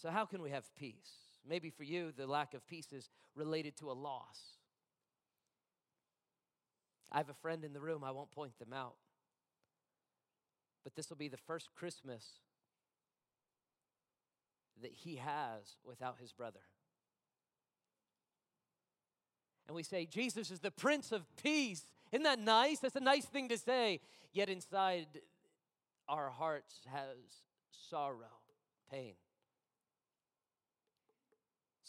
So, how can we have peace? Maybe for you, the lack of peace is related to a loss. I have a friend in the room, I won't point them out. But this will be the first Christmas that he has without his brother. And we say, Jesus is the Prince of Peace. Isn't that nice? That's a nice thing to say. Yet inside our hearts has sorrow, pain.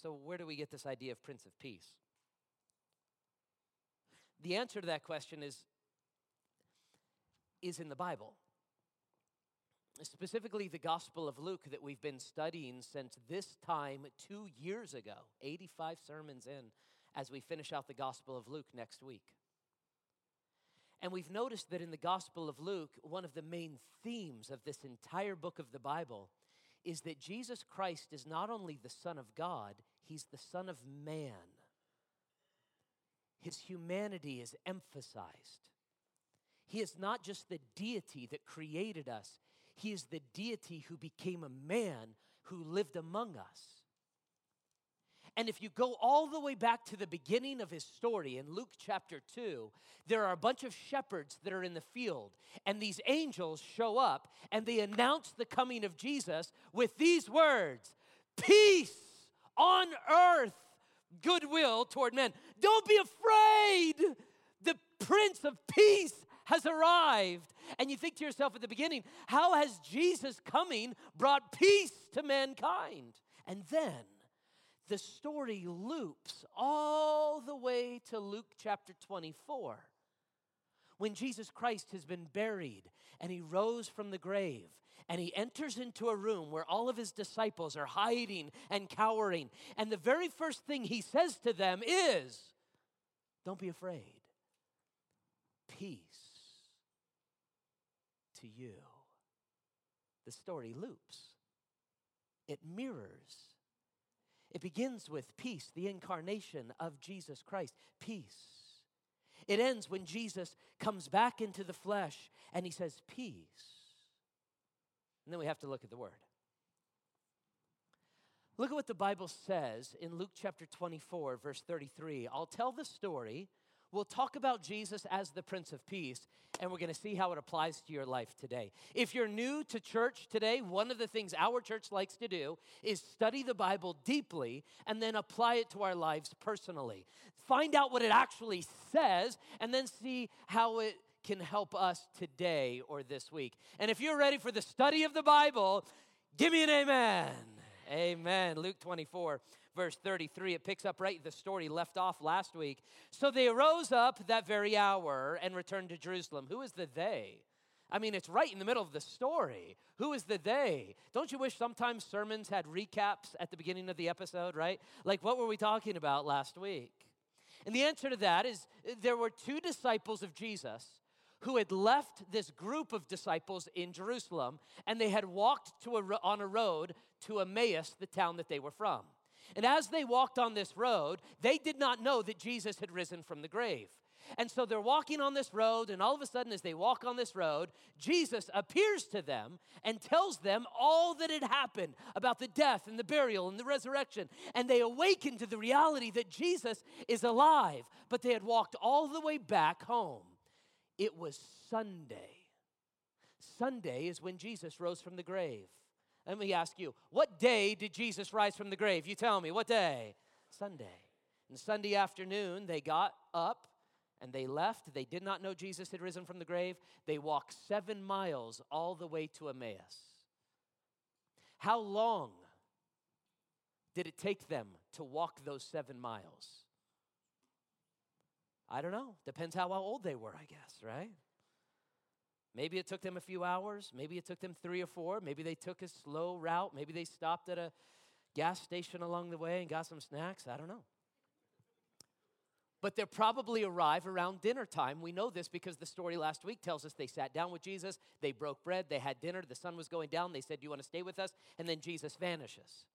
So, where do we get this idea of Prince of Peace? The answer to that question is, is in the Bible. Specifically, the Gospel of Luke that we've been studying since this time two years ago, 85 sermons in, as we finish out the Gospel of Luke next week. And we've noticed that in the Gospel of Luke, one of the main themes of this entire book of the Bible is that Jesus Christ is not only the Son of God, He's the Son of man. His humanity is emphasized. He is not just the deity that created us, He is the deity who became a man who lived among us. And if you go all the way back to the beginning of his story in Luke chapter 2, there are a bunch of shepherds that are in the field, and these angels show up and they announce the coming of Jesus with these words Peace on earth, goodwill toward men. Don't be afraid. The Prince of Peace has arrived. And you think to yourself at the beginning, how has Jesus coming brought peace to mankind? And then the story loops all the way to Luke chapter 24 when Jesus Christ has been buried and he rose from the grave and he enters into a room where all of his disciples are hiding and cowering. And the very first thing he says to them is, Don't be afraid. Peace to you. The story loops, it mirrors it begins with peace, the incarnation of Jesus Christ. Peace. It ends when Jesus comes back into the flesh and he says, Peace. And then we have to look at the word. Look at what the Bible says in Luke chapter 24, verse 33. I'll tell the story We'll talk about Jesus as the Prince of Peace, and we're going to see how it applies to your life today. If you're new to church today, one of the things our church likes to do is study the Bible deeply and then apply it to our lives personally. Find out what it actually says, and then see how it can help us today or this week. And if you're ready for the study of the Bible, give me an amen. Amen. Luke 24, verse 33. It picks up right the story left off last week. So they arose up that very hour and returned to Jerusalem. Who is the they? I mean, it's right in the middle of the story. Who is the they? Don't you wish sometimes sermons had recaps at the beginning of the episode, right? Like, what were we talking about last week? And the answer to that is there were two disciples of Jesus who had left this group of disciples in Jerusalem and they had walked to a, on a road to Emmaus, the town that they were from. And as they walked on this road, they did not know that Jesus had risen from the grave. And so they're walking on this road, and all of a sudden, as they walk on this road, Jesus appears to them and tells them all that had happened about the death and the burial and the resurrection. And they awaken to the reality that Jesus is alive, but they had walked all the way back home. It was Sunday. Sunday is when Jesus rose from the grave. Let me ask you, what day did Jesus rise from the grave? You tell me, what day? Sunday. And Sunday afternoon, they got up and they left. They did not know Jesus had risen from the grave. They walked seven miles all the way to Emmaus. How long did it take them to walk those seven miles? I don't know. Depends how old they were, I guess, right? Maybe it took them a few hours. Maybe it took them three or four. Maybe they took a slow route. Maybe they stopped at a gas station along the way and got some snacks. I don't know. But they probably arrive around dinner time. We know this because the story last week tells us they sat down with Jesus, they broke bread, they had dinner, the sun was going down, they said, Do you want to stay with us? And then Jesus vanishes.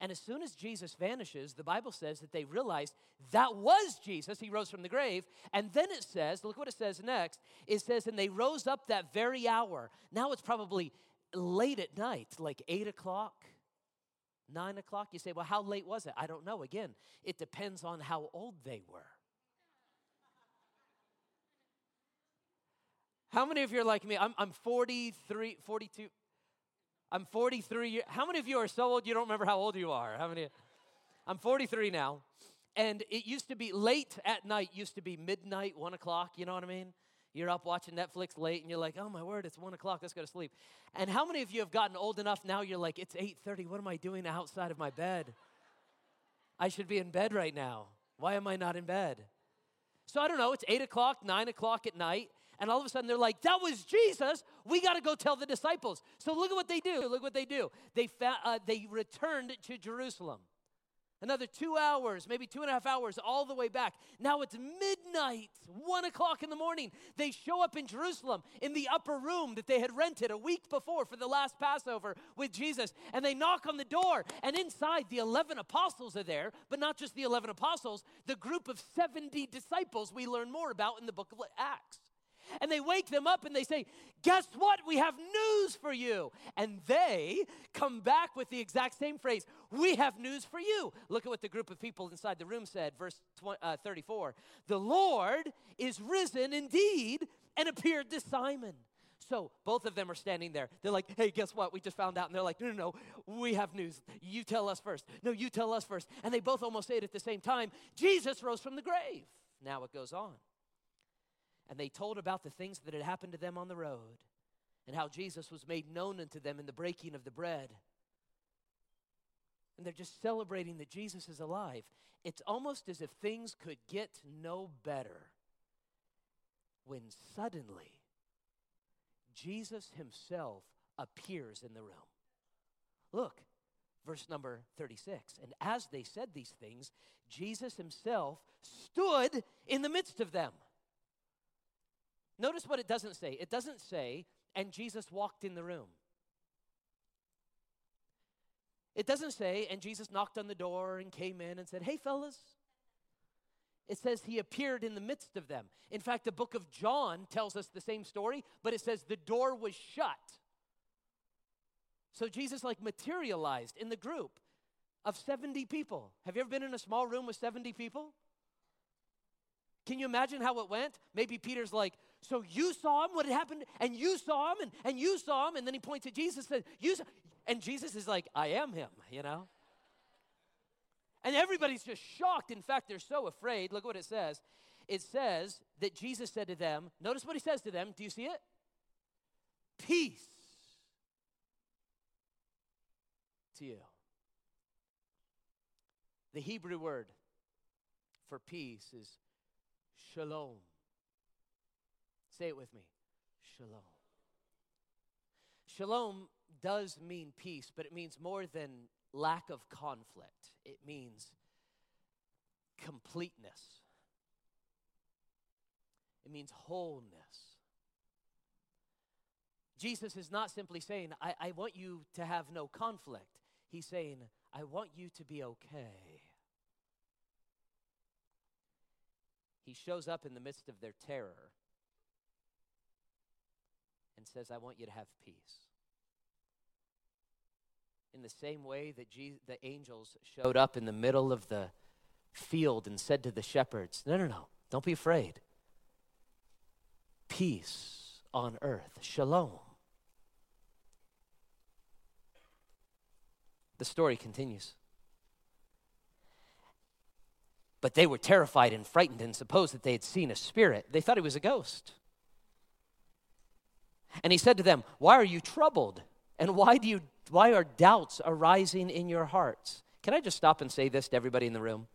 And as soon as Jesus vanishes, the Bible says that they realized that was Jesus. He rose from the grave. And then it says, look what it says next. It says, and they rose up that very hour. Now it's probably late at night, like eight o'clock. Nine o'clock? You say, well, how late was it? I don't know. Again, it depends on how old they were. How many of you are like me? I'm, I'm 43, 42. I'm 43. Year, how many of you are so old you don't remember how old you are? How many? I'm 43 now. And it used to be late at night, used to be midnight, one o'clock, you know what I mean? You're up watching Netflix late and you're like, oh my word, it's one o'clock, let's go to sleep. And how many of you have gotten old enough now you're like, it's 8:30, what am I doing outside of my bed? I should be in bed right now. Why am I not in bed? So I don't know, it's eight o'clock, nine o'clock at night, and all of a sudden they're like, that was Jesus. We got to go tell the disciples. So look at what they do. Look what they do. They, fa- uh, they returned to Jerusalem. Another two hours, maybe two and a half hours, all the way back. Now it's midnight, one o'clock in the morning. They show up in Jerusalem in the upper room that they had rented a week before for the last Passover with Jesus. And they knock on the door, and inside the 11 apostles are there, but not just the 11 apostles, the group of 70 disciples we learn more about in the book of Acts and they wake them up and they say, Guess what? We have news for you. And they come back with the exact same phrase We have news for you. Look at what the group of people inside the room said, verse 20, uh, 34. The Lord is risen indeed and appeared to Simon. So both of them are standing there. They're like, hey, guess what? We just found out. And they're like, no, no, no, we have news. You tell us first. No, you tell us first. And they both almost say it at the same time Jesus rose from the grave. Now it goes on and they told about the things that had happened to them on the road and how Jesus was made known unto them in the breaking of the bread. And they're just celebrating that Jesus is alive. It's almost as if things could get no better when suddenly Jesus himself appears in the room. Look, verse number 36. And as they said these things, Jesus himself stood in the midst of them. Notice what it doesn't say. It doesn't say, and Jesus walked in the room. It doesn't say, and Jesus knocked on the door and came in and said, Hey, fellas. It says he appeared in the midst of them. In fact, the book of John tells us the same story, but it says the door was shut. So Jesus like materialized in the group of 70 people. Have you ever been in a small room with 70 people? Can you imagine how it went? Maybe Peter's like, so you saw him, what had happened, and you saw him, and, and you saw him, and then he points at Jesus and says, you and Jesus is like, I am him, you know? And everybody's just shocked. In fact, they're so afraid. Look what it says. It says that Jesus said to them, notice what he says to them. Do you see it? Peace to you. The Hebrew word for peace is shalom. Say it with me Shalom. Shalom does mean peace, but it means more than lack of conflict, it means completeness, it means wholeness. Jesus is not simply saying, I, I want you to have no conflict. He's saying, I want you to be okay. He shows up in the midst of their terror and says, I want you to have peace. In the same way that the angels showed up in the middle of the field and said to the shepherds, No, no, no, don't be afraid. Peace on earth, shalom. The story continues. But they were terrified and frightened and supposed that they had seen a spirit. They thought it was a ghost. And he said to them, Why are you troubled? And why, do you, why are doubts arising in your hearts? Can I just stop and say this to everybody in the room?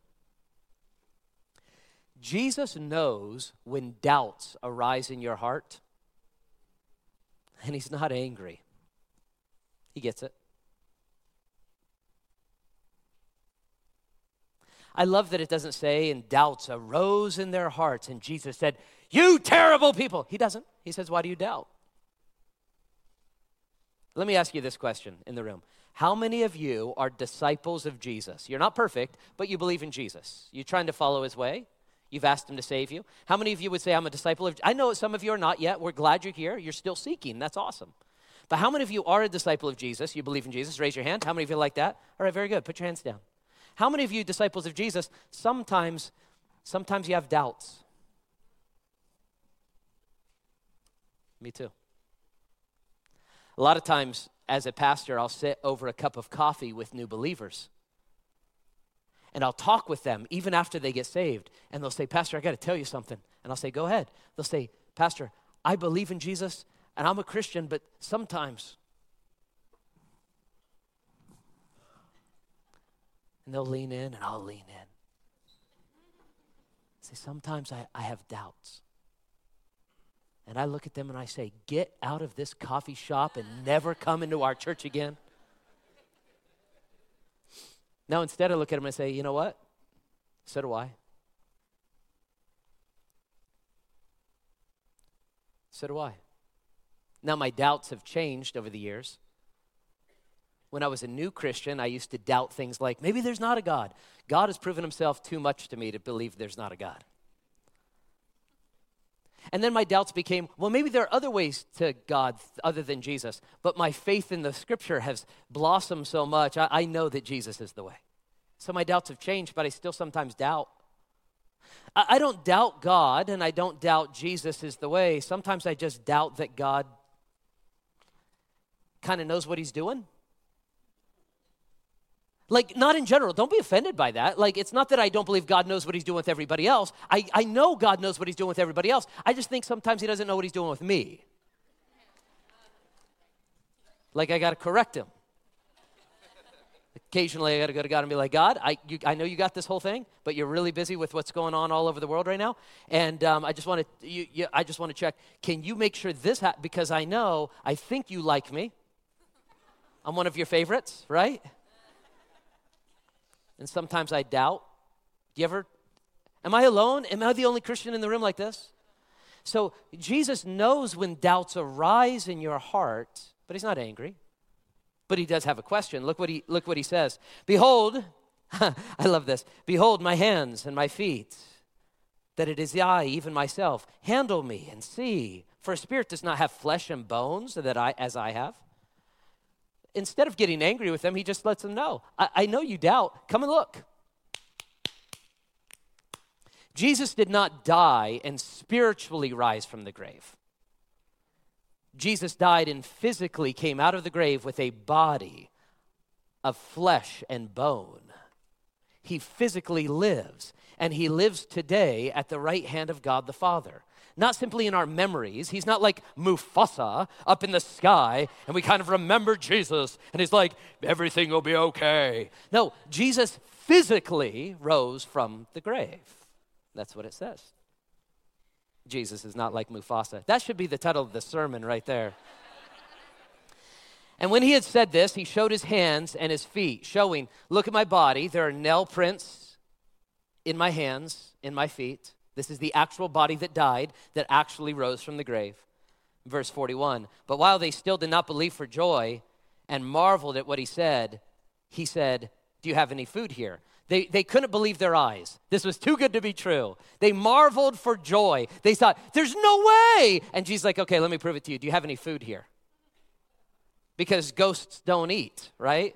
Jesus knows when doubts arise in your heart, and he's not angry. He gets it. I love that it doesn't say, and doubts arose in their hearts, and Jesus said, You terrible people. He doesn't. He says, Why do you doubt? Let me ask you this question in the room. How many of you are disciples of Jesus? You're not perfect, but you believe in Jesus. You're trying to follow his way. You've asked him to save you. How many of you would say, I'm a disciple of I know some of you are not yet. We're glad you're here. You're still seeking. That's awesome. But how many of you are a disciple of Jesus? You believe in Jesus? Raise your hand. How many of you like that? All right, very good. Put your hands down. How many of you disciples of Jesus sometimes sometimes you have doubts? Me too. A lot of times as a pastor, I'll sit over a cup of coffee with new believers. And I'll talk with them even after they get saved. And they'll say, Pastor, I got to tell you something. And I'll say, Go ahead. They'll say, Pastor, I believe in Jesus and I'm a Christian, but sometimes. And they'll lean in and I'll lean in. Say, sometimes I, I have doubts. And I look at them and I say, Get out of this coffee shop and never come into our church again. Now, instead, I look at them and I say, You know what? So do I. So do I. Now, my doubts have changed over the years. When I was a new Christian, I used to doubt things like maybe there's not a God. God has proven himself too much to me to believe there's not a God. And then my doubts became well, maybe there are other ways to God other than Jesus. But my faith in the scripture has blossomed so much, I, I know that Jesus is the way. So my doubts have changed, but I still sometimes doubt. I, I don't doubt God and I don't doubt Jesus is the way. Sometimes I just doubt that God kind of knows what he's doing. Like, not in general. Don't be offended by that. Like, it's not that I don't believe God knows what he's doing with everybody else. I, I know God knows what he's doing with everybody else. I just think sometimes he doesn't know what he's doing with me. Like, I got to correct him. Occasionally, I got to go to God and be like, God, I, you, I know you got this whole thing, but you're really busy with what's going on all over the world right now, and um, I just want to, I just want to check. Can you make sure this ha- because I know, I think you like me. I'm one of your favorites, right? And sometimes I doubt. Do you ever? Am I alone? Am I the only Christian in the room like this? So Jesus knows when doubts arise in your heart, but he's not angry. But he does have a question. Look what he look what he says. Behold, I love this. Behold my hands and my feet, that it is I, even myself. Handle me and see. For a spirit does not have flesh and bones that I as I have instead of getting angry with them, he just lets them know I, I know you doubt. Come and look. Jesus did not die and spiritually rise from the grave. Jesus died and physically came out of the grave with a body of flesh and bone. He physically lives, and he lives today at the right hand of God the Father not simply in our memories. He's not like Mufasa up in the sky and we kind of remember Jesus and he's like, everything will be okay. No, Jesus physically rose from the grave. That's what it says. Jesus is not like Mufasa. That should be the title of the sermon right there. and when he had said this, he showed his hands and his feet, showing, Look at my body. There are nail prints in my hands, in my feet. This is the actual body that died, that actually rose from the grave. Verse 41 But while they still did not believe for joy and marveled at what he said, he said, Do you have any food here? They, they couldn't believe their eyes. This was too good to be true. They marveled for joy. They thought, There's no way. And Jesus like, Okay, let me prove it to you. Do you have any food here? Because ghosts don't eat, right?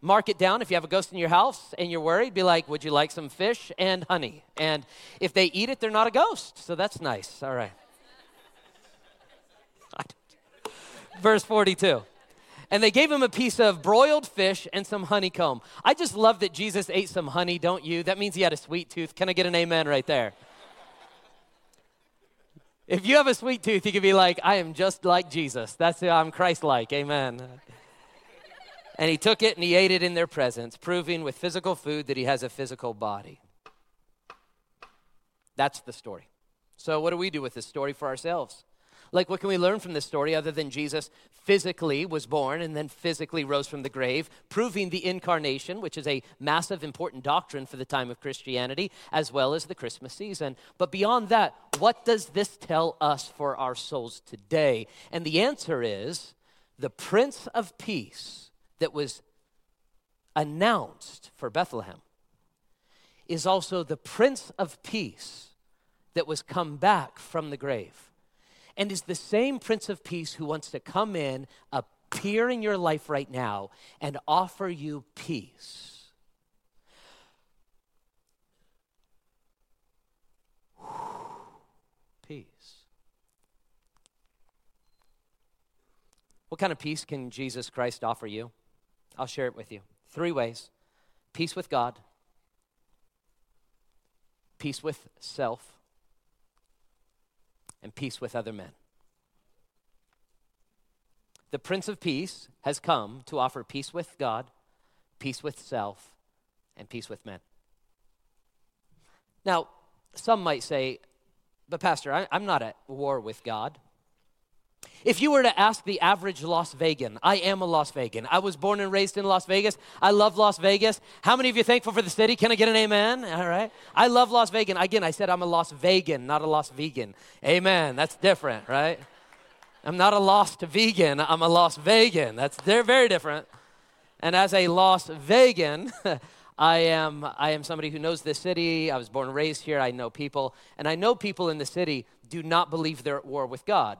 Mark it down. If you have a ghost in your house and you're worried be like would you like some fish and honey? And if they eat it they're not a ghost. So that's nice. All right. Verse 42 and they gave him a piece of broiled fish and some honeycomb. I just love that jesus ate some honey don't you? That means he had a sweet tooth. Can i get an amen right there? If you have a sweet tooth you can be like i am just like jesus. That's i'm christ like amen and he took it and he ate it in their presence, proving with physical food that he has a physical body. That's the story. So, what do we do with this story for ourselves? Like, what can we learn from this story other than Jesus physically was born and then physically rose from the grave, proving the incarnation, which is a massive, important doctrine for the time of Christianity, as well as the Christmas season? But beyond that, what does this tell us for our souls today? And the answer is the Prince of Peace that was announced for Bethlehem is also the Prince of Peace that was come back from the grave and is the same Prince of Peace who wants to come in, appear in your life right now and offer you peace. Peace. What kind of peace can Jesus Christ offer you? I'll share it with you. Three ways peace with God, peace with self, and peace with other men. The Prince of Peace has come to offer peace with God, peace with self, and peace with men. Now, some might say, but Pastor, I, am not at war with God. If you were to ask the average Las Vegan, I am a Las Vegan. I was born and raised in Las Vegas. I love Las Vegas. How many of you thankful for the city? Can I get an amen? All right. I love Las Vegas. Again, I said I'm a Las Vegan, not a Las Vegan. Amen. That's different, right? I'm not a lost vegan. I'm a Las Vegan. That's they're very different. And as a Las Vegan, I am I am somebody who knows this city. I was born and raised here. I know people, and I know people in the city do not believe they're at war with God.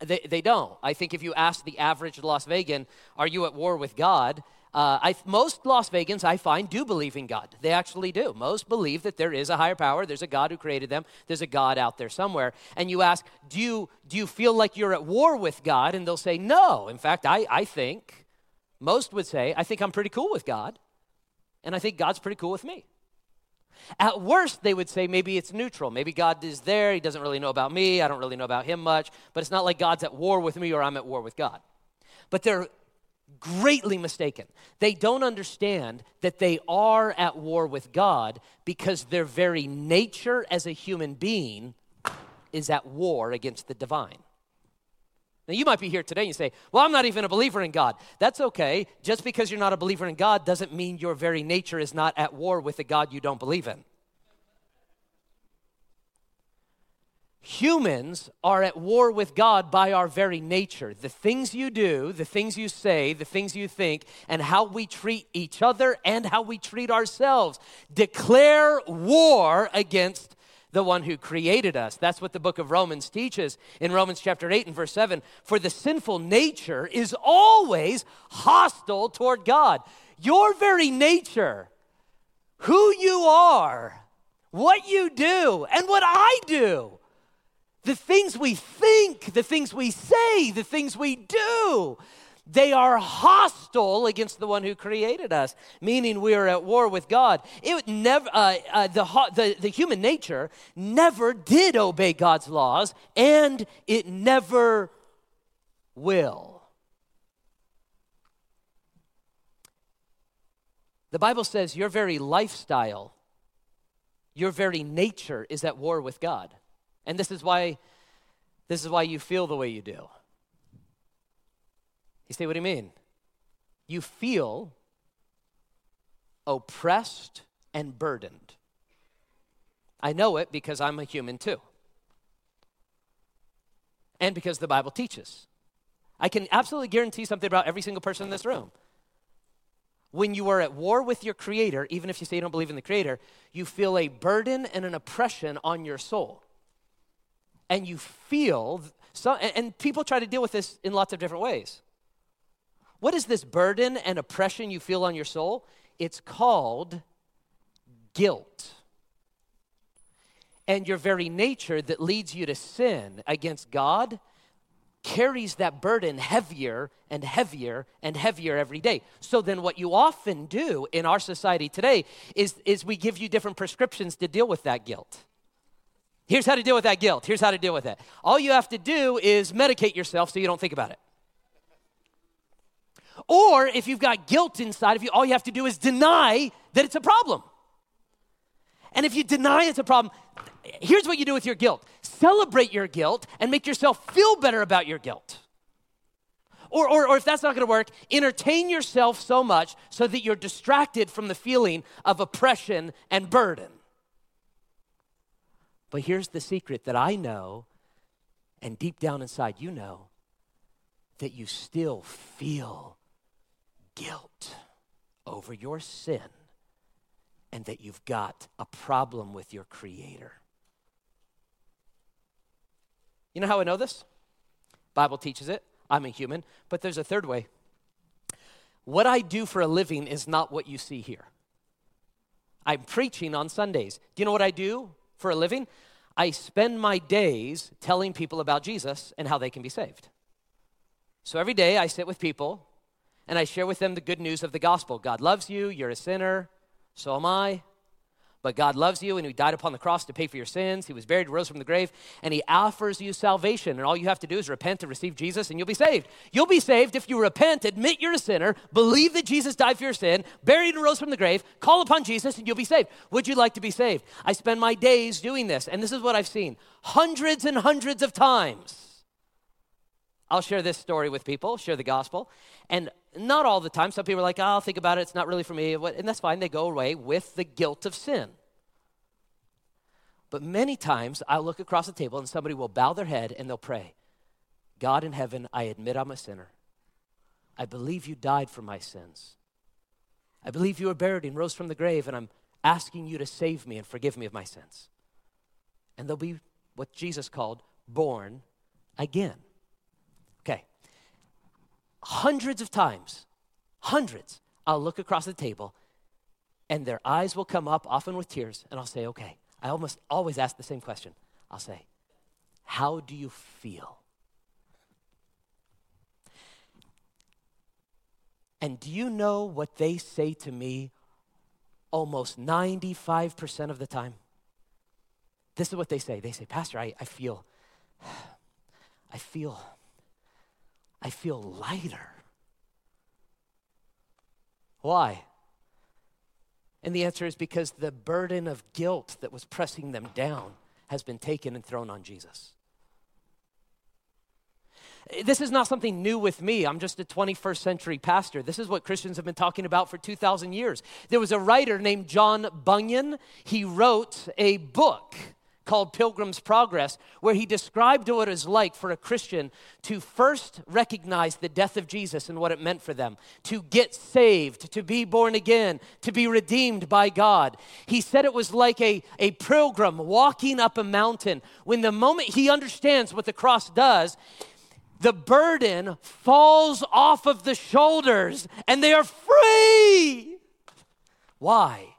They, they don't. I think if you ask the average Las Vegan, are you at war with God? Uh, I, most Las Vegans, I find, do believe in God. They actually do. Most believe that there is a higher power. There's a God who created them. There's a God out there somewhere. And you ask, do you, do you feel like you're at war with God? And they'll say, no. In fact, I, I think, most would say, I think I'm pretty cool with God. And I think God's pretty cool with me. At worst, they would say maybe it's neutral. Maybe God is there. He doesn't really know about me. I don't really know about him much. But it's not like God's at war with me or I'm at war with God. But they're greatly mistaken. They don't understand that they are at war with God because their very nature as a human being is at war against the divine. Now, you might be here today and you say, Well, I'm not even a believer in God. That's okay. Just because you're not a believer in God doesn't mean your very nature is not at war with the God you don't believe in. Humans are at war with God by our very nature. The things you do, the things you say, the things you think, and how we treat each other and how we treat ourselves declare war against the one who created us. That's what the book of Romans teaches in Romans chapter 8 and verse 7. For the sinful nature is always hostile toward God. Your very nature, who you are, what you do, and what I do the things we think, the things we say, the things we do, they are hostile against the one who created us, meaning we are at war with God. It never, uh, uh, the, the, the human nature never did obey God's laws, and it never will. The Bible says your very lifestyle, your very nature is at war with God. And this is why this is why you feel the way you do. You say, what do you mean? You feel oppressed and burdened. I know it because I'm a human too. And because the Bible teaches. I can absolutely guarantee something about every single person in this room. When you are at war with your Creator, even if you say you don't believe in the Creator, you feel a burden and an oppression on your soul and you feel, so, and people try to deal with this in lots of different ways. What is this burden and oppression you feel on your soul? It's called guilt. And your very nature that leads you to sin against God carries that burden heavier and heavier and heavier every day. So then what you often do in our society today is, is we give you different prescriptions to deal with that guilt. Here's how to deal with that guilt. Here's how to deal with it. All you have to do is medicate yourself so you don't think about it. Or if you've got guilt inside of you, all you have to do is deny that it's a problem. And if you deny it's a problem, here's what you do with your guilt celebrate your guilt and make yourself feel better about your guilt. Or, or, or if that's not to work, entertain yourself so much so that you're distracted from the feeling of oppression and burden. But here's the secret that I know, and deep down inside, you know that you still feel guilt over your sin and that you've got a problem with your Creator. You know how I know this? Bible teaches it. I'm a human. But there's a third way. What I do for a living is not what you see here. I'm preaching on Sundays. Do you know what I do for a living? I spend my days telling people about Jesus and how they can be saved. So every day I sit with people and I share with them the good news of the gospel. God loves you, you're a sinner, so am I. But God loves you, and He died upon the cross to pay for your sins. He was buried, rose from the grave, and He offers you salvation. And all you have to do is repent and receive Jesus, and you'll be saved. You'll be saved if you repent, admit you're a sinner, believe that Jesus died for your sin, buried and rose from the grave, call upon Jesus, and you'll be saved. Would you like to be saved? I spend my days doing this, and this is what I've seen hundreds and hundreds of times. I'll share this story with people, share the gospel, and not all the time. Some people are like, oh, I'll think about it. It's not really for me. And that's fine. They go away with the guilt of sin. But many times I'll look across the table and somebody will bow their head and they'll pray God in heaven, I admit I'm a sinner. I believe you died for my sins. I believe you were buried and rose from the grave, and I'm asking you to save me and forgive me of my sins. And they'll be what Jesus called born again hundreds of times, hundreds, I'll look across the table and their eyes will come up, often with tears, and I'll say, okay. I almost always ask the same question. I'll say, How do you feel? And do you know what they say to me almost 95% of the time? This is what they say. They say, Pastor, I, I feel, I feel I feel lighter. Why? And the answer is because the burden of guilt that was pressing them down has been taken and thrown on Jesus. This is not something new with me. I'm just a 21st century pastor. This is what Christians have been talking about for 2,000 years. There was a writer named John Bunyan. He wrote a book called Pilgrim's Progress, where he described what it was like for a Christian to first recognize the death of Jesus and what it meant for them, to get saved, to be born again, to be redeemed by God. He said it was like a, a pilgrim walking up a mountain. When the moment he understands what the cross does, the burden falls off of the shoulders and they are free. Why?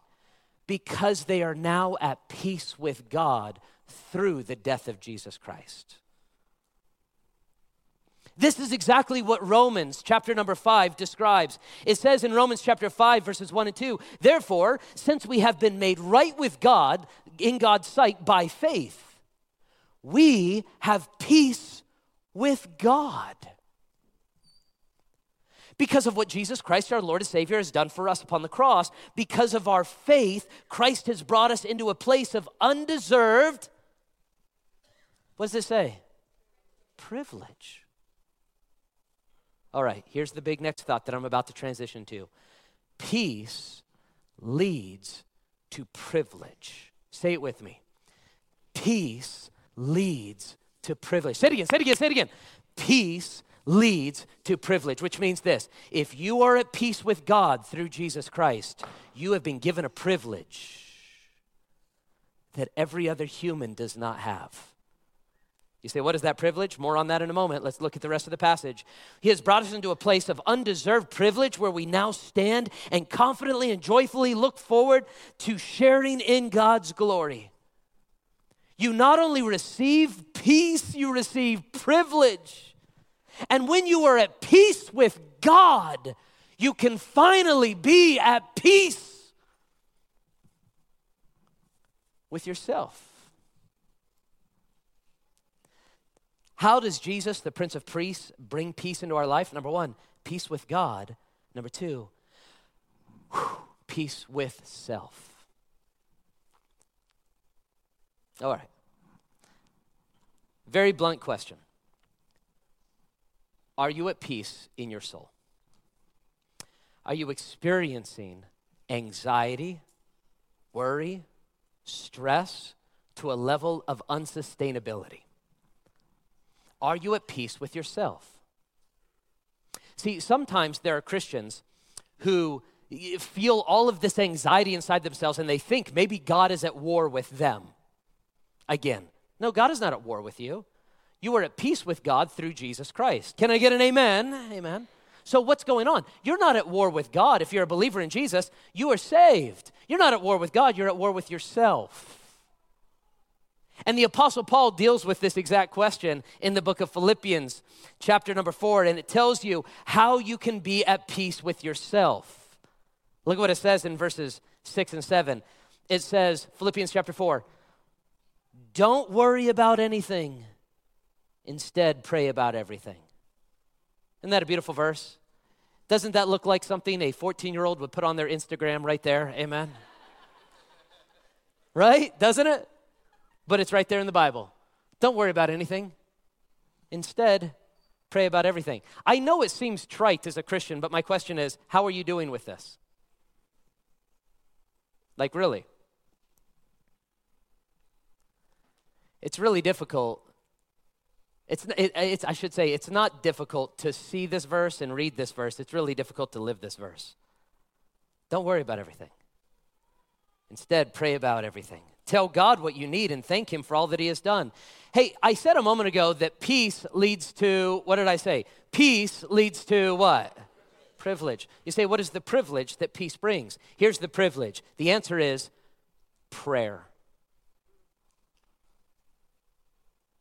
Because they are now at peace with God through the death of Jesus Christ. This is exactly what Romans chapter number 5 describes. It says in Romans chapter 5, verses 1 and 2 Therefore, since we have been made right with God in God's sight by faith, we have peace with God because of what Jesus Christ, our Lord and Savior, has done for us upon the cross. Because of our faith, Christ has brought us into a place of undeserved, what does this say? Privilege. All right, here's the big next thought that I'm about to transition to peace leads to privilege. Say it with me. Peace leads to privilege. Say it again, say it again, say it again. Peace leads to privilege, which means this if you are at peace with God through Jesus Christ, you have been given a privilege that every other human does not have. You say, what is that privilege? More on that in a moment. Let's look at the rest of the passage. He has brought us into a place of undeserved privilege where we now stand and confidently and joyfully look forward to sharing in God's glory. You not only receive peace, you receive privilege. And when you are at peace with God, you can finally be at peace with yourself. How does Jesus, the Prince of Priests, bring peace into our life? Number one, peace with God. Number two, whew, peace with self. All right. Very blunt question. Are you at peace in your soul? Are you experiencing anxiety, worry, stress to a level of unsustainability? Are you at peace with yourself? See, sometimes there are Christians who feel all of this anxiety inside themselves and they think maybe God is at war with them. Again, no, God is not at war with you. You are at peace with God through Jesus Christ. Can I get an amen? Amen. So, what's going on? You're not at war with God. If you're a believer in Jesus, you are saved. You're not at war with God, you're at war with yourself. And the Apostle Paul deals with this exact question in the book of Philippians, chapter number four, and it tells you how you can be at peace with yourself. Look at what it says in verses six and seven. It says, Philippians chapter four, don't worry about anything, instead, pray about everything. Isn't that a beautiful verse? Doesn't that look like something a 14 year old would put on their Instagram right there? Amen. right? Doesn't it? But it's right there in the Bible. Don't worry about anything. Instead, pray about everything. I know it seems trite as a Christian, but my question is how are you doing with this? Like, really? It's really difficult. It's, it, it's, I should say, it's not difficult to see this verse and read this verse. It's really difficult to live this verse. Don't worry about everything. Instead, pray about everything. Tell God what you need and thank Him for all that He has done. Hey, I said a moment ago that peace leads to, what did I say? Peace leads to what? Privilege. You say, what is the privilege that peace brings? Here's the privilege. The answer is prayer.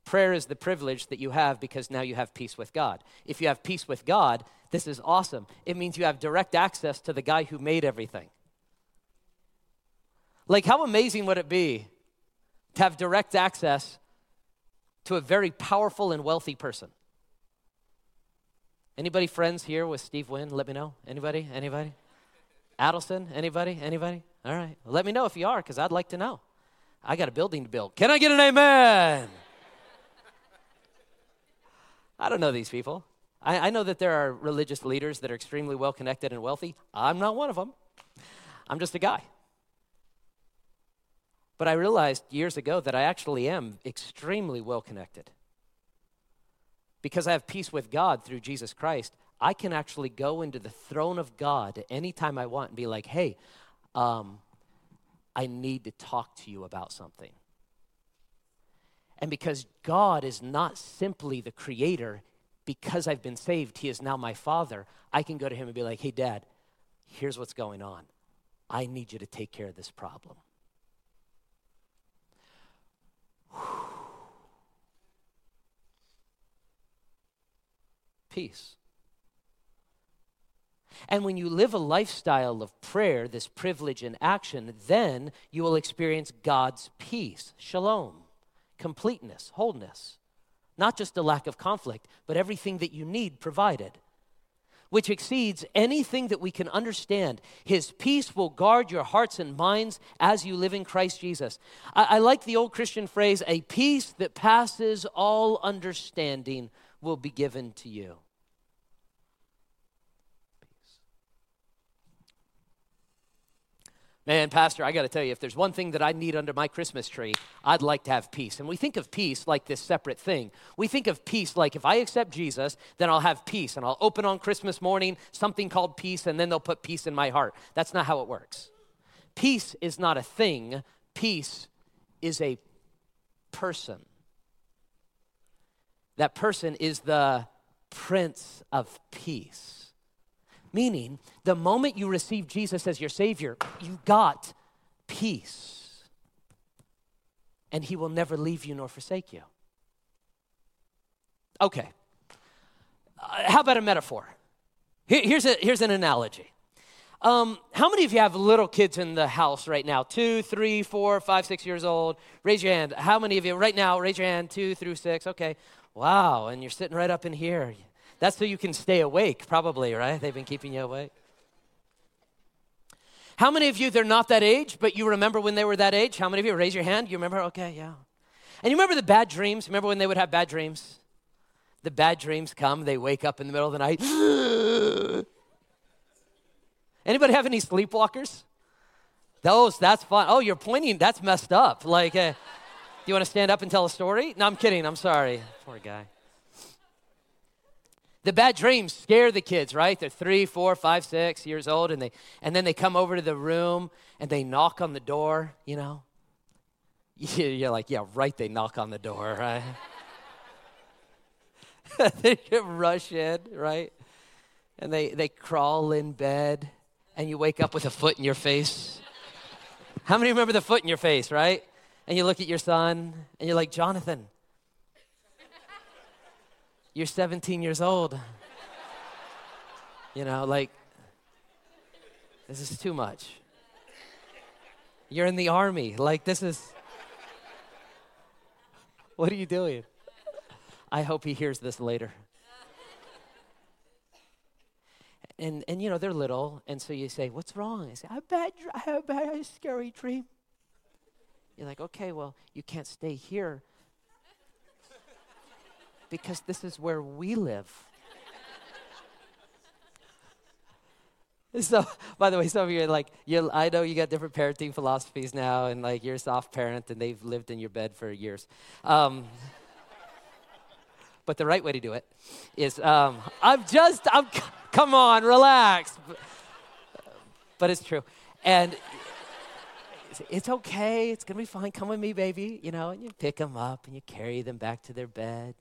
Prayer is the privilege that you have because now you have peace with God. If you have peace with God, this is awesome. It means you have direct access to the guy who made everything. Like, how amazing would it be to have direct access to a very powerful and wealthy person? Anybody friends here with Steve Wynn? Let me know. Anybody? Anybody? Adelson? Anybody? Anybody? All right. Let me know if you are, because I'd like to know. I got a building to build. Can I get an amen? I don't know these people. I, I know that there are religious leaders that are extremely well connected and wealthy. I'm not one of them. I'm just a guy. But I realized years ago that I actually am extremely well connected. Because I have peace with God through Jesus Christ, I can actually go into the throne of God anytime I want and be like, hey, um, I need to talk to you about something. And because God is not simply the creator, because I've been saved, He is now my Father, I can go to Him and be like, hey, Dad, here's what's going on. I need you to take care of this problem. Peace. And when you live a lifestyle of prayer, this privilege in action, then you will experience God's peace, shalom, completeness, wholeness. Not just a lack of conflict, but everything that you need provided which exceeds anything that we can understand. His peace will guard your hearts and minds as you live in Christ Jesus. I, I, like the old Christian phrase a peace that passes all understanding will be given to you. Man, Pastor, I got to tell you, if there's one thing that I need under my Christmas tree, I'd like to have peace. And we think of peace like this separate thing. We think of peace like if I accept Jesus, then I'll have peace. And I'll open on Christmas morning something called peace, and then they'll put peace in my heart. That's not how it works. Peace is not a thing, peace is a person. That person is the Prince of Peace. Meaning, the moment you receive Jesus as your Savior, you got peace. And He will never leave you nor forsake you. Okay. Uh, how about a metaphor? Here, here's, a, here's an analogy. Um, how many of you have little kids in the house right now? Two, three, four, five, six years old? Raise your hand. How many of you right now? Raise your hand. Two through six. Okay. Wow. And you're sitting right up in here. That's so you can stay awake, probably, right? They've been keeping you awake. How many of you, they're not that age, but you remember when they were that age? How many of you? Raise your hand. You remember? Okay, yeah. And you remember the bad dreams? Remember when they would have bad dreams? The bad dreams come, they wake up in the middle of the night. Anybody have any sleepwalkers? Those, that's fun. Oh, you're pointing, that's messed up. Like, uh, do you want to stand up and tell a story? No, I'm kidding. I'm sorry. Poor guy. The bad dreams scare the kids, right? They're three, four, five, six years old, and they and then they come over to the room and they knock on the door, you know. You're like, yeah, right, they knock on the door, right? they rush in, right? And they, they crawl in bed, and you wake up with a foot in your face. How many remember the foot in your face, right? And you look at your son, and you're like, Jonathan, you're 17 years old. You know, like, this is too much. You're in the army. Like, this is. What are you doing? I hope he hears this later. And, and you know, they're little, and so you say, What's wrong? I say, I, bad, I have a scary dream. You're like, Okay, well, you can't stay here because this is where we live. So, by the way, some of you are like, you I know you got different parenting philosophies now, and like you're a soft parent, and they've lived in your bed for years. Um, but the right way to do it is, um, I'm just, I'm, come on, relax. But it's true, and it's okay. It's gonna be fine. Come with me, baby. You know, and you pick them up and you carry them back to their bed,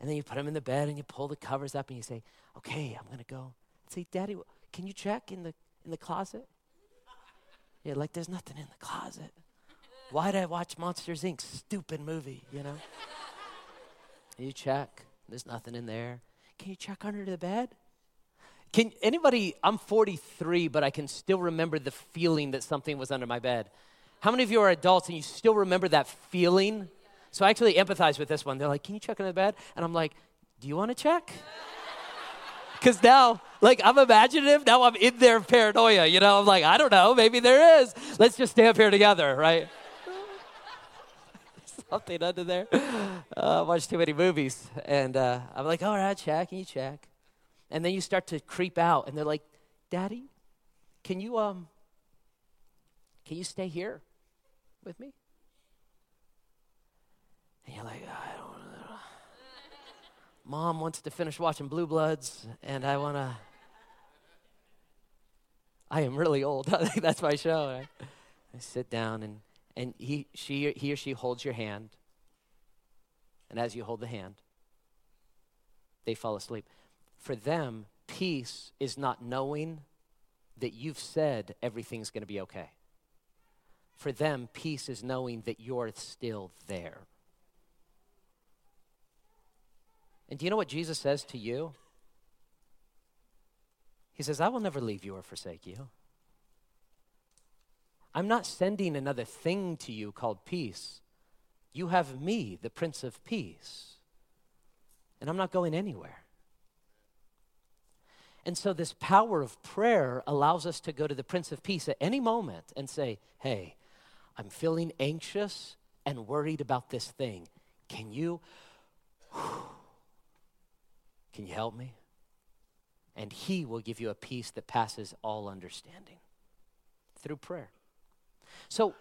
and then you put them in the bed and you pull the covers up and you say, "Okay, I'm gonna go." Say, "Daddy." Can you check in the in the closet? Yeah, like there's nothing in the closet. Why did I watch Monsters Inc? Stupid movie, you know? you check. There's nothing in there. Can you check under the bed? Can anybody I'm 43 but I can still remember the feeling that something was under my bed. How many of you are adults and you still remember that feeling? So I actually empathize with this one. They're like, "Can you check under the bed?" And I'm like, "Do you want to check?" Because now, like, I'm imaginative. Now I'm in their paranoia. You know, I'm like, I don't know. Maybe there is. Let's just stay up here together, right? Something under there. Uh, I watch too many movies. And uh, I'm like, all right, check. Can you check. And then you start to creep out. And they're like, Daddy, can you, um, can you stay here with me? And you're like, I don't mom wants to finish watching Blue Bloods, and I want to. I am really old. That's my show. Right? I sit down, and, and he, she, he or she holds your hand. And as you hold the hand, they fall asleep. For them, peace is not knowing that you've said everything's going to be okay. For them, peace is knowing that you're still there. And do you know what Jesus says to you? He says, I will never leave you or forsake you. I'm not sending another thing to you called peace. You have me, the Prince of Peace. And I'm not going anywhere. And so, this power of prayer allows us to go to the Prince of Peace at any moment and say, Hey, I'm feeling anxious and worried about this thing. Can you? Whew, can you help me? And He will give you a peace that passes all understanding through prayer. So,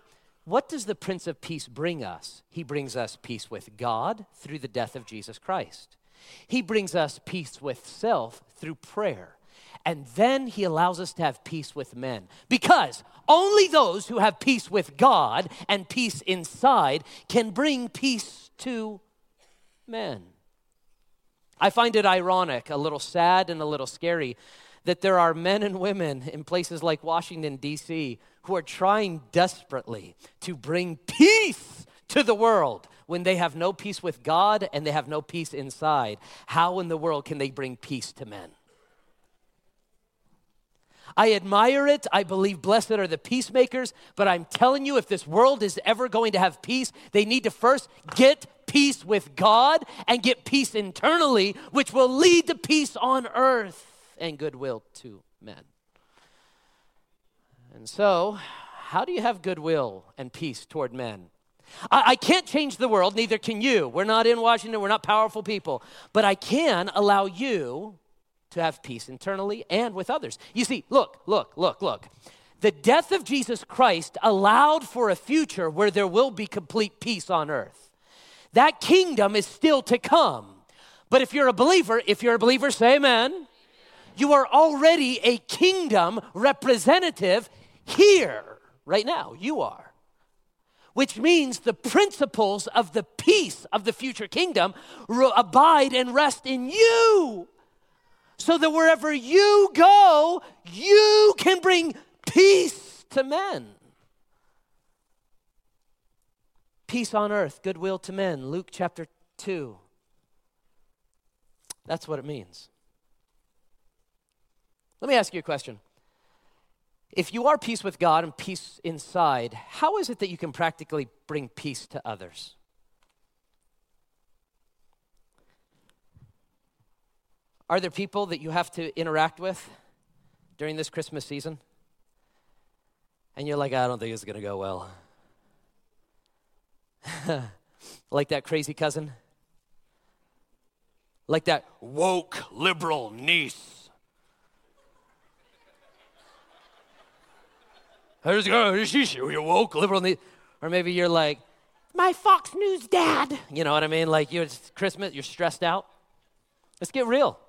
what does the Prince of Peace bring us? He brings us peace with God through the death of Jesus Christ. He brings us peace with self through prayer. And then he allows us to have peace with men. Because only those who have peace with God and peace inside can bring peace to men. I find it ironic, a little sad and a little scary, that there are men and women in places like Washington, D.C., who are trying desperately to bring peace to the world when they have no peace with God and they have no peace inside. How in the world can they bring peace to men? I admire it. I believe blessed are the peacemakers. But I'm telling you, if this world is ever going to have peace, they need to first get peace with God and get peace internally, which will lead to peace on earth and goodwill to men. And so, how do you have goodwill and peace toward men? I, I, can't change the world, neither can you. We're not in Washington, we're not powerful people. But I can allow you to have peace internally and with others. You see, look, look, look, look. The death of Jesus Christ allowed for a future where there will be complete peace on earth. That kingdom is still to come. But if you're a believer, if you're a believer, say amen. You are already a kingdom representative here, right now. You are. which means the principles of the peace of the future kingdom abide and rest in you. So that wherever you go, you can bring peace to men. Peace on earth, goodwill to men. Luke chapter 2. That's what it means. Let me ask you a question. If you are peace with God and peace inside, how is it that you can practically bring peace to others? Are there people that you have to interact with during this Christmas season? And you're like, I don't think it's going to go well. like that crazy cousin? Like that woke liberal niece? How's it going? You woke liberal. niece. Or maybe you're like, my Fox News dad. You know what I mean? Like you're Christmas, you're stressed out. Let's get real.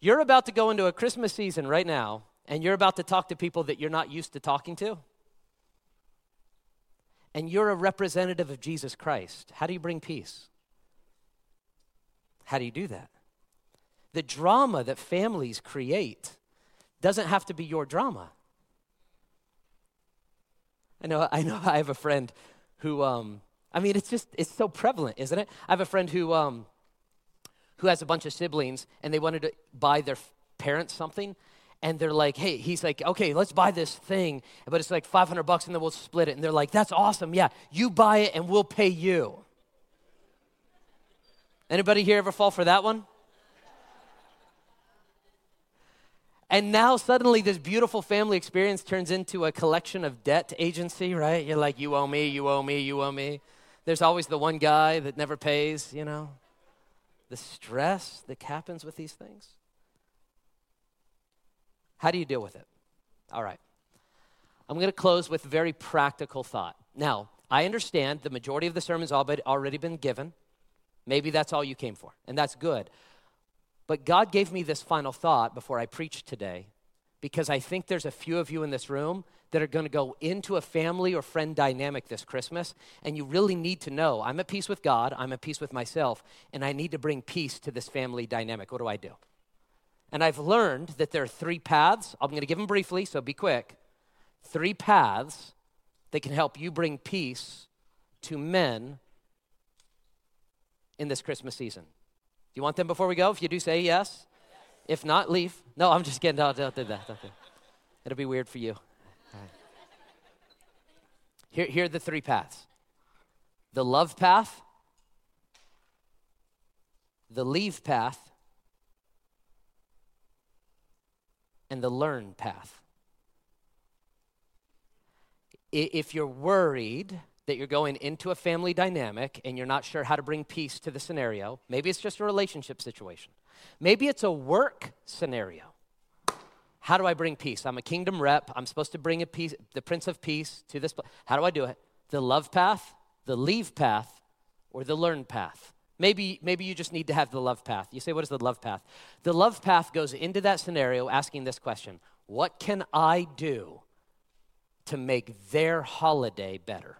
You're about to go into a Christmas season right now, and you're about to talk to people that you're not used to talking to. And you're a representative of Jesus Christ. How do you bring peace? How do you do that? The drama that families create doesn't have to be your drama. I know, I know I have a friend who, um, I mean, it's just, it's so prevalent, isn't it? I have a friend who, um, who has a bunch of siblings and they wanted to buy their parents something and they're like, hey, he's like, okay, let's buy this thing, but it's like 500 bucks and then we'll split it. And they're like, that's awesome. Yeah, you buy it and we'll pay you. Anybody here ever fall for that one? And now suddenly this beautiful family experience turns into a collection of debt agency, right? You're like, you owe me, you owe me, you owe me. There's always the one guy that never pays, you know? The stress that happens with these things. How do you deal with it? All right. I'm going to close with very practical thought. Now, I understand the majority of the sermon's already been given. Maybe that's all you came for, and that's good. But God gave me this final thought before I preached today because I think there's a few of you in this room that are going to go into a family or friend dynamic this Christmas, and you really need to know I'm at peace with God, I'm at peace with myself, and I need to bring peace to this family dynamic. What do I do? And I've learned that there are three paths. I'm going to give them briefly, so be quick. Three paths that can help you bring peace to men in this Christmas season. Do you want them before we go? If you do, say yes. If not, leave. No, I'm just kidding. Don't, do that. Don't do. It'll be weird for you. Here, here are the three paths the love path, the leave path, and the learn path. If you're worried that you're going into a family dynamic and you're not sure how to bring peace to the scenario. Maybe it's just a relationship situation. Maybe it's a work scenario. How do I bring peace? I'm a kingdom rep. I'm supposed to bring a peace, the Prince of Peace to this. How do I do it? The love path, the leave path, or the learn path? Maybe, maybe you just need to have the love path. You say, what is the love path? The love path goes into that scenario asking this question What can I do to make their holiday better?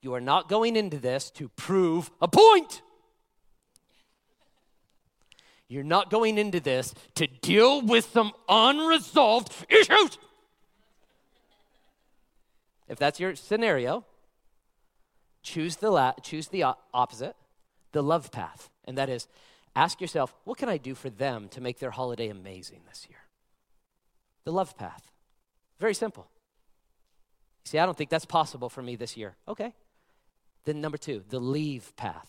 You are not going into this to prove a point. You're not going into this to deal with some unresolved issues. If that's your scenario, choose the la- choose the opposite, the love path, and that is ask yourself, what can I do for them to make their holiday amazing this year? The love path. Very simple. See, I don't think that's possible for me this year. Okay. Then, number two, the leave path.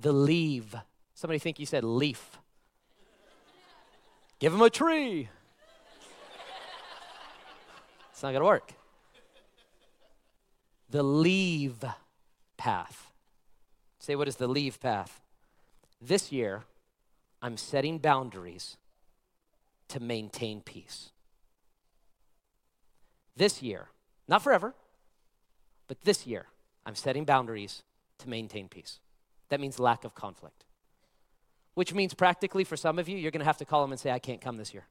The leave. Somebody think you said leaf. Give him a tree. it's not going to work. The leave path. Say, what is the leave path? This year, I'm setting boundaries to maintain peace. This year, not forever, but this year, I'm setting boundaries to maintain peace. That means lack of conflict. Which means practically for some of you, you're going to have to call them and say, I can't come this year.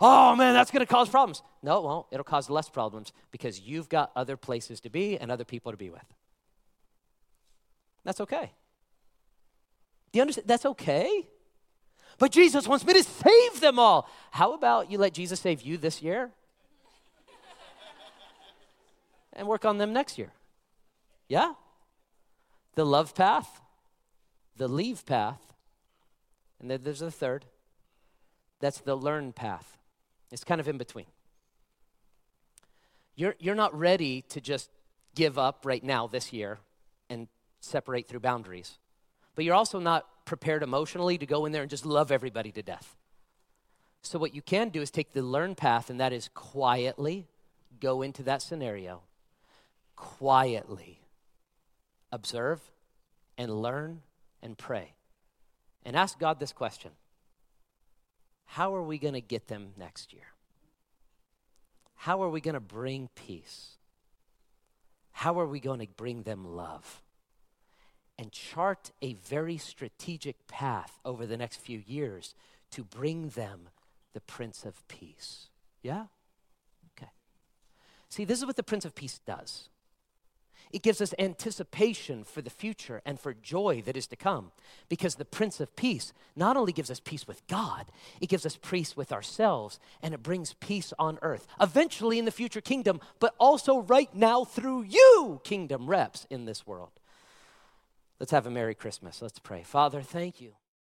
Oh man, that's going to cause problems. No, it won't. It'll cause less problems because you've got other places to be and other people to be with. That's okay. Do you understand? That's okay. But Jesus wants me to save them all. How about you let Jesus save you this year? and work on them next year. Yeah? The love path, the leave path, and then there's a third. That's the learn path. It's kind of in between. You're, you're not ready to just give up right now this year and separate through boundaries. But you're also not prepared emotionally to go in there and just love everybody to death. So, what you can do is take the learn path, and that is quietly go into that scenario, quietly observe and learn and pray. And ask God this question How are we going to get them next year? How are we going to bring peace? How are we going to bring them love? And chart a very strategic path over the next few years to bring them the Prince of Peace. Yeah? Okay. See, this is what the Prince of Peace does. It gives us anticipation for the future and for joy that is to come. Because the Prince of Peace not only gives us peace with God, it gives us peace with ourselves and it brings peace on earth. Eventually in the future kingdom, but also right now through you, kingdom reps in this world. Let's have a Merry Christmas. Let's pray. Father, thank you.